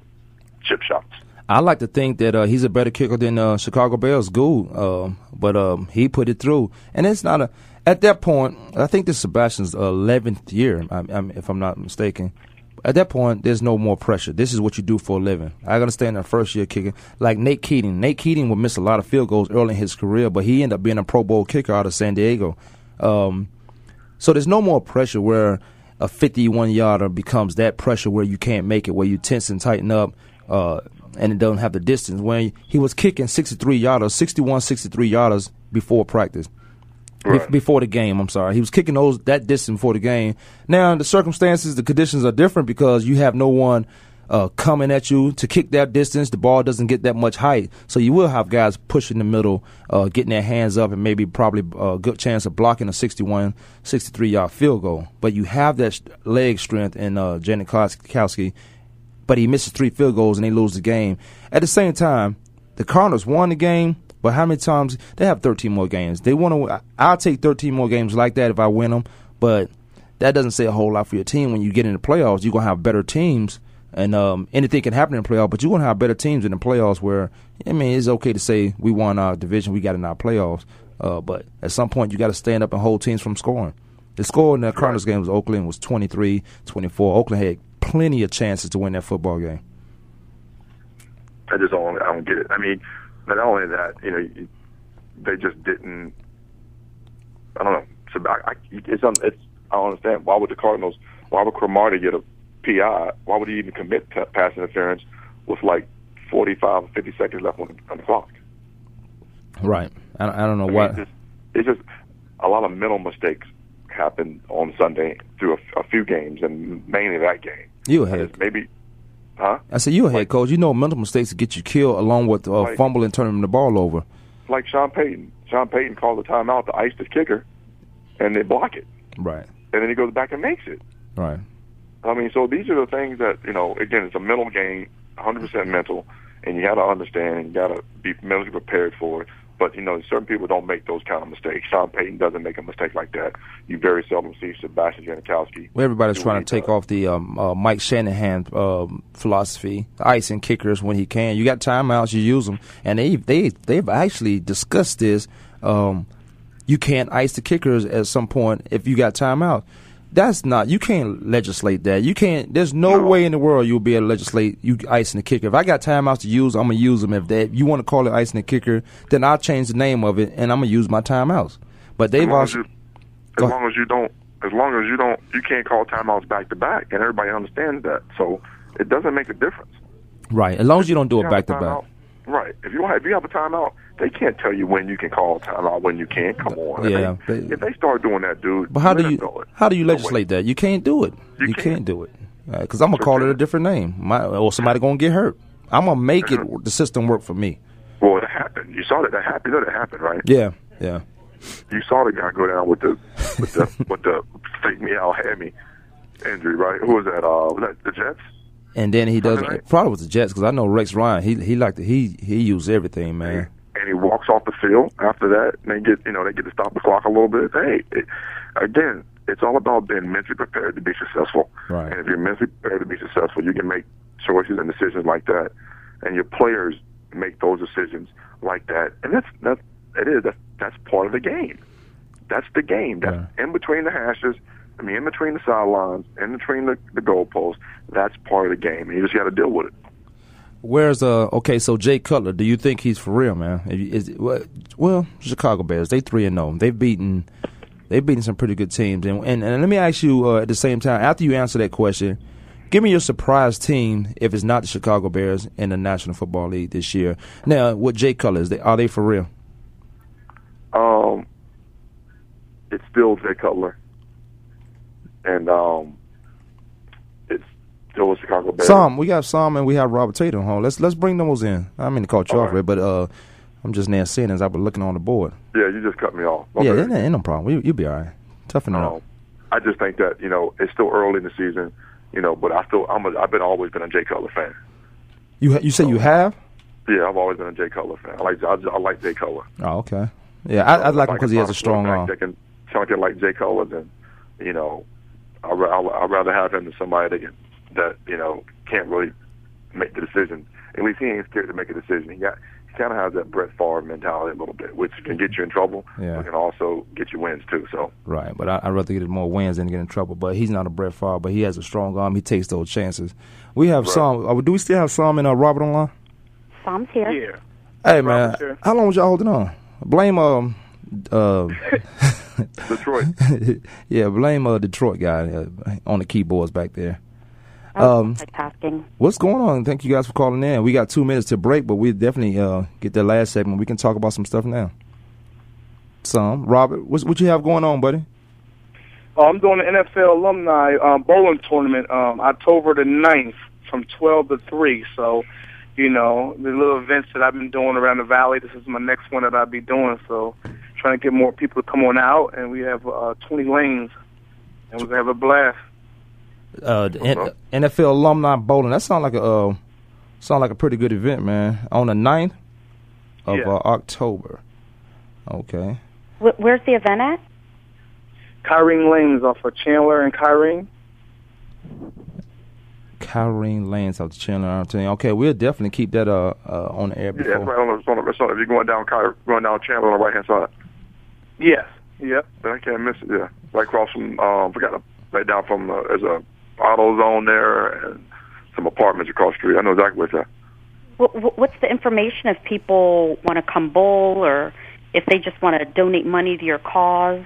chip shots. I like to think that uh, he's a better kicker than uh, Chicago Bears Gould, uh, but um, he put it through, and it's not a. At that point, I think this is Sebastian's eleventh year, I, I, if I'm not mistaken. At that point, there's no more pressure. This is what you do for a living. I understand that first year kicking, like Nate Kaeding. Nate Kaeding would miss a lot of field goals early in his career, but he ended up being a Pro Bowl kicker out of San Diego. Um, so there's no more pressure where a 51 yarder becomes that pressure where you can't make it, where you tense and tighten up. Uh, and it doesn't have the distance. When he was kicking 63 yarders, 61, 63 yarders before practice. Right. before the game, I'm sorry. He was kicking those that distance before the game. Now, the circumstances, the conditions are different because you have no one uh, coming at you to kick that distance. The ball doesn't get that much height, so you will have guys pushing the middle, uh, getting their hands up, and maybe probably a good chance of blocking a 61, 63 yard field goal. But you have that leg strength in uh, Janikowski but he misses three field goals and they lose the game. At the same time, the Cardinals won the game, but how many times they have 13 more games? They want to. I'll take 13 more games like that if I win them, but that doesn't say a whole lot for your team. When you get in the playoffs, you're gonna have better teams, and um, anything can happen in the playoffs. But you're gonna have better teams in the playoffs. Where I mean, it's okay to say we won our division, we got in our playoffs, uh, but at some point you got to stand up and hold teams from scoring. The score in the Cardinals game was Oakland was 23-24. Oakland had plenty of chances to win that football game. I just don't, I don't get it. I mean, not only that, you know, they just didn't. I don't know. It's about, I, it's, it's I don't understand. Why would the Cardinals? Why would Cromartie get a PI? Why would he even commit t- pass interference with like 45 or 50 seconds left on, on the clock? Right. I, I don't know I what. Mean, it's, just, it's just a lot of mental mistakes happened on Sunday through a, a few games, and mainly that game. You a head maybe, huh? I said you a head coach. You know mental mistakes get you killed, along with uh, like, fumbling, turning the ball over. Like Sean Payton. Sean Payton called the timeout to ice the kicker, and they block it. Right. And then he goes back and makes it. Right. I mean, so these are the things that you know. Again, it's a mental game, 100% mental, and you got to understand, you got to be mentally prepared for it. But you know, certain people don't make those kind of mistakes. Sean Payton doesn't make a mistake like that. You very seldom see Sebastian Janikowski. Well, everybody's trying to take off the um, uh, Mike Shanahan um, philosophy, icing kickers when he can. You got timeouts, you use them, and they they they've actually discussed this. Um, you can't ice the kickers at some point if you got timeout. That's not. You can't legislate that. You can't. There's no, no, way in the world you'll be able to legislate you icing the kicker. If I got timeouts to use, I'm gonna use them. If that you want to call it icing the kicker, then I'll change the name of it and I'm gonna use my timeouts. But they've as long also. As, you, as long as you don't, as long as you don't, you can't call timeouts back to back, and everybody understands that. So it doesn't make a difference. Right. As long as you don't do it back to back. Right. If you have, if you have a timeout, they can't tell you when you can call a timeout, when you can't. Come on. Yeah. If they, if they start doing that, dude. But how do you how do you legislate that? You can't do it. You, you can't. can't. do it because I'm gonna call it a different name. My, or somebody gonna get hurt. I'm gonna make it the system work for me. Well, it happened. You saw that. That happened. You know that happened, right? Yeah, yeah. You saw the guy go down with the with the with the fake me out hammy injury, right? Who was that? Uh, was that the Jets? And then he does probably with the Jets because I know Rex Ryan. He he liked to, he he used everything, man. And he walks off the field after that, and they get you know they get to stop the clock a little bit. Hey, it, again, it's all about being mentally prepared to be successful. Right. And if you're mentally prepared to be successful, you can make choices and decisions like that, and your players make those decisions like that. And that's that's it is that's that's part of the game. That's the game. That's in between the hashes. I mean, in between the sidelines, in between the, the goalposts. That's part of the game, and you just got to deal with it. Where's uh okay? So Jay Cutler, do you think he's for real, man? Is, well, Chicago Bears, they three and zero. They've beaten they've beaten some pretty good teams. And and, and let me ask you uh, at the same time, after you answer that question, give me your surprise team if it's not the Chicago Bears in the National Football League this year. Now, with Jay Cutler, is they, are they for real? Um, it's still Jay Cutler, and um, still the Chicago Bears. Some we got some and we have Robert Tatum home. Let's let's bring those in. I mean to cut you off, Ray, but uh, I'm just now seeing as I was looking on the board. Yeah, you just cut me off. My Yeah, ain't, ain't no problem. You, you'll be all right. Toughen it up. Um, I just think that you know it's still early in the season, you know, but I still I'm a, I've been always been a Jay Cutler fan. You ha- you say you have? Yeah, I've always been a Jay Cutler fan. I like I, I like Jay Cutler. Oh, okay. Yeah, I, I like him because he has a strong arm. That can somebody like Jay Cutler, then you know, I I- I'd rather have him than somebody that can, that you know can't really make the decision. At least he ain't scared to make a decision. He got he kind of has that Brett Favre mentality a little bit, which can get you in trouble, Yeah. but can also get you wins too. So Right, but I, I'd rather get more wins than get in trouble. But he's not a Brett Favre, but he has a strong arm. He takes those chances. We have Right. some. Uh, do we still have some in uh, Robert online? Sam's here. Yeah. Hey man, Robert's here. how long was y'all holding on? Blame um, uh, Detroit. yeah, blame uh Detroit guy uh, on the keyboards back there. Um, Multitasking. what's going on? Thank you guys for calling in. We got two minutes to break, but we definitely uh get that last segment. We can talk about some stuff now. Some Robert, what's, what you have going on, buddy? Oh, I'm doing the NFL alumni um, bowling tournament um, October the 9th from 12 to 3. So, you know, the little events that I've been doing around the valley, this is my next one that I'll be doing. So, trying to get more people to come on out, and we have uh, 20 lanes, and we're going to have a blast. Uh, the N- NFL alumni bowling. That sounds like a uh, sound like a pretty good event, man. On the 9th of Yeah. uh, October. Okay. Wh- where's the event at? Kyrene Lanes off of Chandler and Kyrene. Kyrene Lane, South Chandler. I'm telling you. Okay, we'll definitely keep that uh, uh on the air yeah, before. that's right on the, it's on the, it's on if you're going down Ky- going down Chandler on the right hand side. Yes. Yep. I can't miss it. Yeah, right across from um, forgot to, right down from uh, there's a auto on there and some apartments across the street. I know exactly where it's at. Wh- wh- What's the information if people want to come bowl or if they just want to donate money to your cause?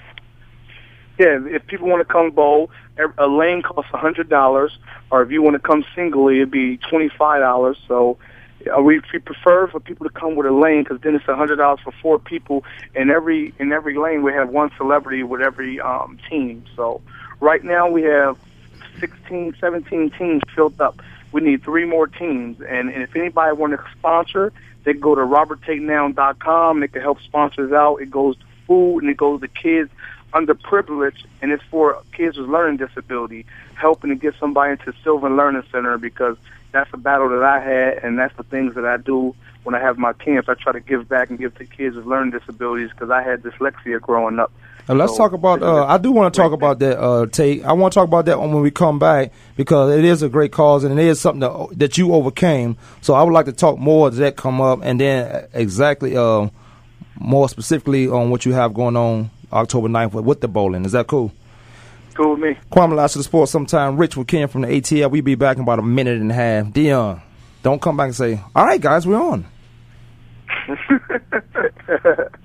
Yeah, if people want to come bowl, ev- a lane costs a hundred dollars, or if you want to come singly, it'd be twenty five dollars. So uh, we, we prefer for people to come with a lane because then it's a hundred dollars for four people. and every in every lane, we have one celebrity with every um, team. So right now we have 16, 17 teams filled up. We need three more teams, and, and if anybody want to sponsor, they can go to roberttatenow.com. They can help sponsors out. It goes to food and it goes to kids underprivileged, and it's for kids with learning disability, helping to get somebody into Sylvan Learning Center because that's a battle that I had, and that's the things that I do when I have my camps. I try to give back and give to kids with learning disabilities because I had dyslexia growing up. Uh, let's So, talk about. Uh, I do want to talk about that, uh, Tate. I want to talk about that when we come back because it is a great cause and it is something that, that you overcame. So I would like to talk more as that come up, and then exactly, uh, more specifically on what you have going on October 9th with, with the bowling. Is that cool? Cool with me. Kwamie the Sports. Sometime Rich with Ken from the ATL. We be back in about a minute and a half. Dion, don't come back and say, "All right, guys, we're on."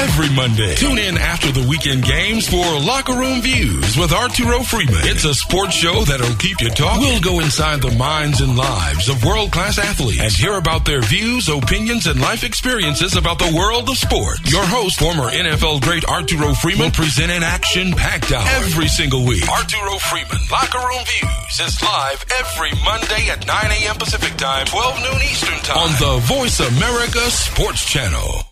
Every Monday, tune in after the weekend games for Locker Room Views with Arturo Freeman. It's a sports show that'll keep you talking. We'll go inside the minds and lives of world class athletes and hear about their views, opinions, and life experiences about the world of sports. Your host, former NFL great Arturo Freeman, will present an action packed every single week. Arturo Freeman, Locker Room Views is live every Monday at 9 a.m. Pacific Time, 12 noon Eastern Time on the Voice America Sports Channel.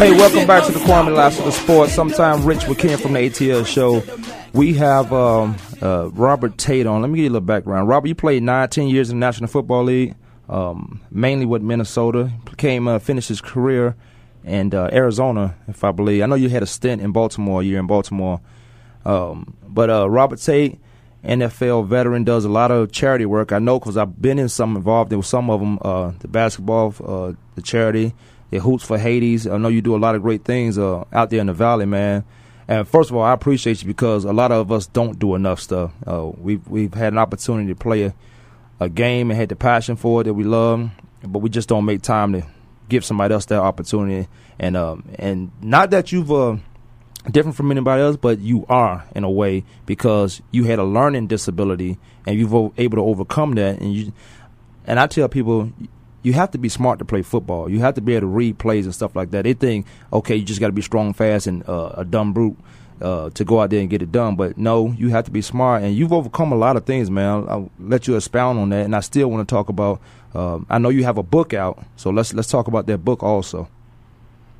Hey, welcome back to the Kwamie Lassiter the Sports. Sometime Rich with Ken from the ATL show. We have um, uh, Robert Tate on. Let me give you a little background. Robert, you played nine, ten years in the National Football League, um, mainly with Minnesota. Came uh, finished his career in uh, Arizona, if I believe. I know you had a stint in Baltimore, a year in Baltimore. Um, but uh, Robert Tate, NFL veteran, does a lot of charity work. I know because I've been in some involved in some of them. Uh, the basketball, uh, the charity, the hoots for Hades. I know you do a lot of great things uh, out there in the Valley, man. And first of all, I appreciate you because a lot of us don't do enough stuff. Uh, we've we've had an opportunity to play a, a game and had the passion for it that we love, but we just don't make time to give somebody else that opportunity. And um, and not that you've uh, different from anybody else, but you are in a way because you had a learning disability and you've able to overcome that. And you and I tell people you have to be smart to play football. You have to be able to read plays and stuff like that. They think, okay, you just got to be strong, fast, and uh, a dumb brute uh, to go out there and get it done. But no, you have to be smart, and you've overcome a lot of things, man. I'll, I'll let you expound on that, and I still want to talk about. Um, I know you have a book out, so let's let's talk about that book also.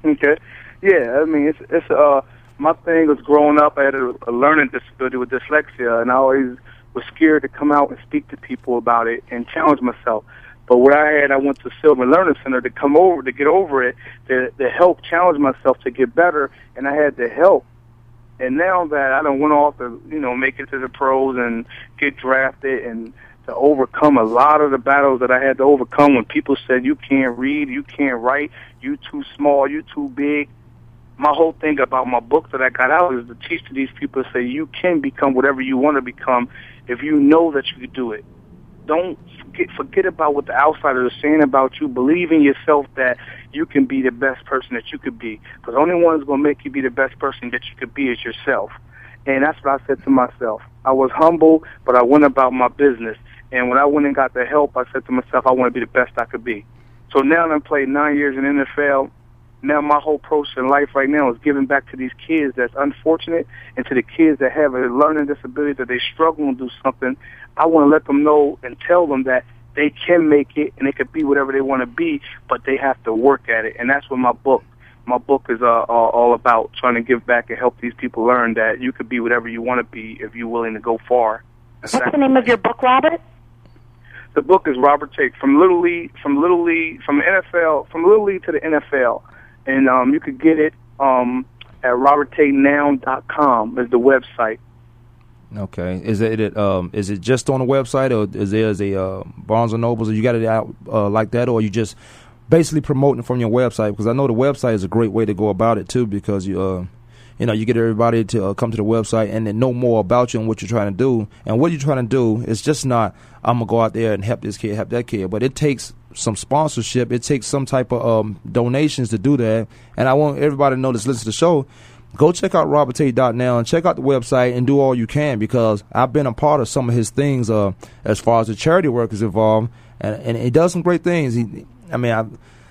Okay. Yeah, I mean, it's it's uh my thing was growing up. I had a, a learning disability with dyslexia, and I always was scared to come out and speak to people about it and challenge myself. But what I had, I went to Sylvan Learning Center to come over to get over it, to, to help challenge myself to get better, and I had the help. And now that I don't went off to you know make it to the pros and get drafted and to overcome a lot of the battles that I had to overcome when people said you can't read, you can't write, you too small, you too big. My whole thing about my book that I got out is to teach to these people say you can become whatever you want to become if you know that you can do it. Don't forget, forget about what the outsiders are saying about you. Believe in yourself that you can be the best person that you could be. Because the only one that's going to make you be the best person that you could be is yourself. And that's what I said to myself. I was humble, but I went about my business. And when I went and got the help, I said to myself, I want to be the best I could be. So now I've played nine years in NFL, now my whole approach in life right now is giving back to these kids that's unfortunate and to the kids that have a learning disability that they struggle and do something. I want to let them know and tell them that they can make it and they can be whatever they want to be, but they have to work at it. And that's what my book, my book is uh, all, all about trying to give back and help these people learn that you could be whatever you want to be if you're willing to go far. What's the name of your book, Robert? The book is Robert Tate from Little League, from Little League, from NFL, from Little League to the NFL, and um, you could get it um, at roberttatenow.com is the website. Okay, is it um is it just on the website or is there a uh, Barnes and Nobles or you got it out uh, like that or you just basically promoting from your website? Because I know the website is a great way to go about it too because you uh you know you get everybody to uh, come to the website and then know more about you and what you're trying to do. And what you're trying to do is just not I'm gonna go out there and help this kid help that kid. But it takes some sponsorship. It takes some type of um, donations to do that. And I want everybody to know this listen to the show go check out roberttate.now and check out the website and do all you can because I've been a part of some of his things uh, as far as the charity work is involved, and, and he does some great things. He, I mean, I,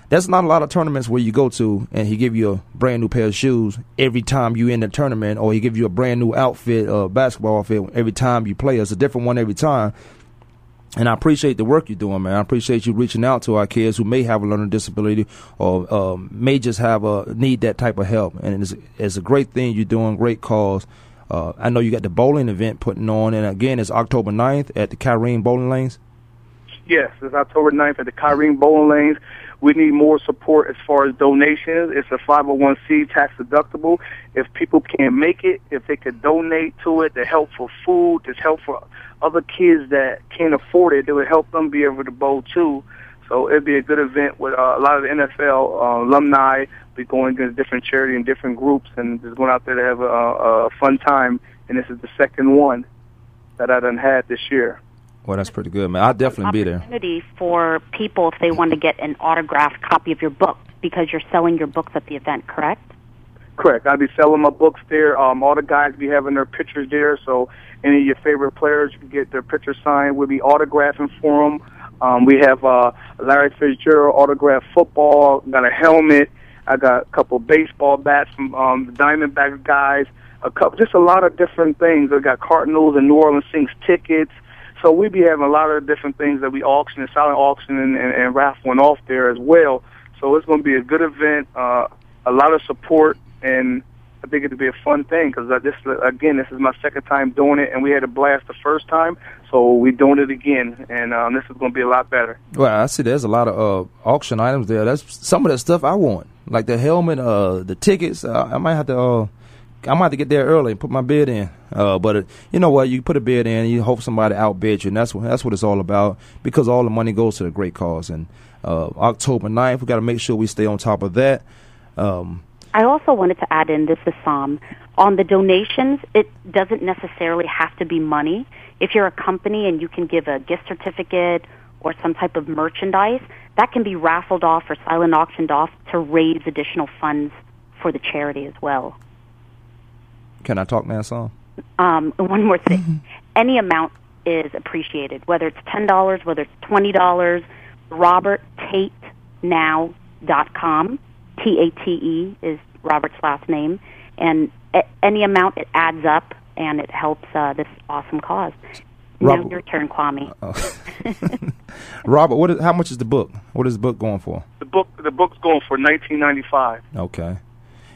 there's not a lot of tournaments where you go to and he give you a brand new pair of shoes every time you in the tournament, or he give you a brand new outfit, uh, basketball outfit every time you play. It's a different one every time. And I appreciate the work you're doing, man. I appreciate you reaching out to our kids who may have a learning disability or uh, may just have a need that type of help. And it's, it's a great thing you're doing, great cause. Uh, I know you got the bowling event putting on, and again, it's October 9th at the Kyrene Bowling Lanes. Yes, it's October 9th at the Kyrene Bowling Lanes. We need more support as far as donations. It's a 501c tax deductible. If people can't make it, if they could donate to it to help for food, to help for other kids that can't afford it, it would help them be able to bowl too. So it'd be a good event with uh, a lot of the NFL uh, alumni. Be going to different charity and different groups, and just going out there to have a, a fun time. And this is the second one that I done had this year. Well, that's pretty good, man. I'll definitely be there. Opportunity for people if they want to get an autographed copy of your book because you're selling your books at the event, correct? Correct. I'll be selling my books there. Um, all the guys be having their pictures there, so any of your favorite players you can get their picture signed. We'll be autographing for them. Um, we have uh, Larry Fitzgerald autographed football. Got a helmet. I got a couple baseball bats from um, the Diamondback guys. A couple, just a lot of different things. I got Cardinals and New Orleans Saints tickets. So we be having a lot of different things that we auction and silent auction and, and, raffling off there as well. So it's going to be a good event, uh, a lot of support, and I think it'll be a fun thing because uh, this again, this is my second time doing it, and we had a blast the first time, so we're doing it again, and um, this is going to be a lot better. Well, I see there's a lot of uh, auction items there. That's some of that stuff I want, like the helmet, uh, the tickets. Uh, I might have to. I might have to get there early and put my bid in. Uh, but uh, you know what? You put a bid in, and you hope somebody outbid you, and that's what that's what it's all about. Because all the money goes to the great cause. And uh, October 9th, we got to make sure we stay on top of that. Um, I also wanted to add in this is Sam on the donations. It doesn't necessarily have to be money. If you're a company and you can give a gift certificate or some type of merchandise, that can be raffled off or silent auctioned off to raise additional funds for the charity as well. Can I talk now, Sam? Um, one more thing. Any amount is appreciated, whether it's ten dollars, whether it's twenty dollars. Robert Tate Now dot com. T A T E is Robert's last name, and a- any amount it adds up and it helps uh, this awesome cause. Robert- now your turn, Kwamie. Robert, what is, how much is the book? What is the book going for? The book, the book's going for nineteen ninety five. Okay.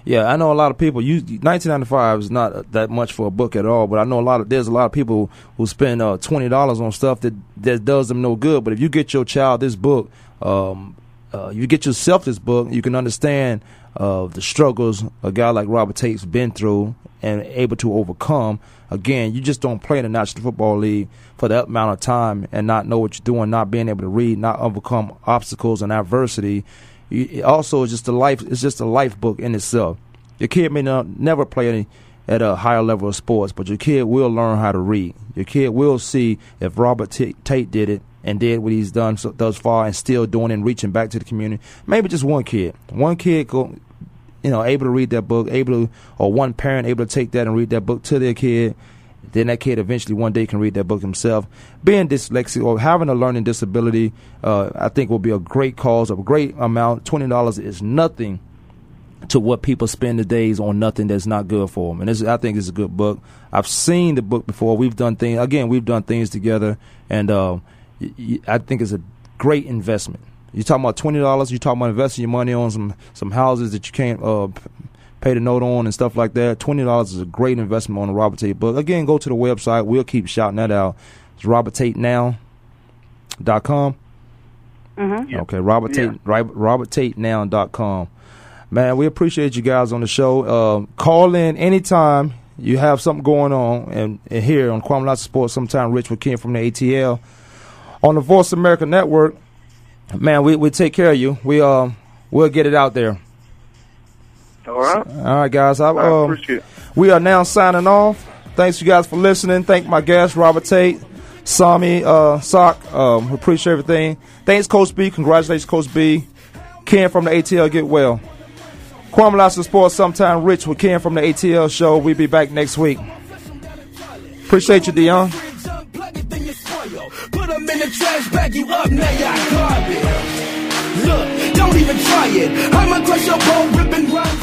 Yeah, I know a lot of people use 1995 is not that much for a book at all, but I know a lot of there's a lot of people who spend uh, twenty dollars on stuff that that does them no good. But if you get your child this book, um, uh, you get yourself this book, you can understand uh, the struggles a guy like Robert Tate's been through and able to overcome. Again, you just don't play in the National Football League for that amount of time and not know what you're doing, not being able to read, not overcome obstacles and adversity. Also, it's just a life. It's just a life book in itself. Your kid may not never play any, at a higher level of sports, but your kid will learn how to read. Your kid will see if Robert T- Tate did it and did what he's done so, thus far and still doing and reaching back to the community. Maybe just one kid. One kid go, you know, able to read that book, able to, or one parent able to take that and read that book to their kid. Then that kid eventually one day can read that book himself. Being dyslexic or having a learning disability, uh, I think will be a great cause, a great amount. Twenty dollars is nothing to what people spend the days on nothing that's not good for them. And this, I think it's a good book. I've seen the book before. We've done things again. We've done things together, and uh, y- y- I think it's a great investment. you're talking about twenty dollars. You're talking about investing your money on some some houses that you can't uh, pay the note on and stuff like that. Twenty dollars is a great investment on the Robert Tate book. Again, go to the website. We'll keep shouting that out. It's roberttatenow.com. Mm-hmm. Okay, Robert Tate, right, roberttatenow.com. Man, we appreciate you guys on the show. Uh, call in anytime you have something going on, and, and here on Kwamie Lassiter Sports, sometime Rich with Ken from the ATL on the Voice America Network. Man, we we take care of you. We uh we'll get it out there. All right. All right, guys. I, I um, appreciate it. we are now signing off. Thanks you guys for listening. Thank my guest Robert Tate, Sami uh, Sock. Um, we appreciate everything. Thanks, Coach B. Congratulations, Coach B. Ken from the ATL. Get well. Kwamie Lassiter Sports. Sometime Rich with Ken from the ATL show. We'll be back next week. Appreciate you, Dion. Put them in the trash bag, you up now, y'all garbage. Look, don't even try it. I'ma crush your bone, ripping rhymes, it's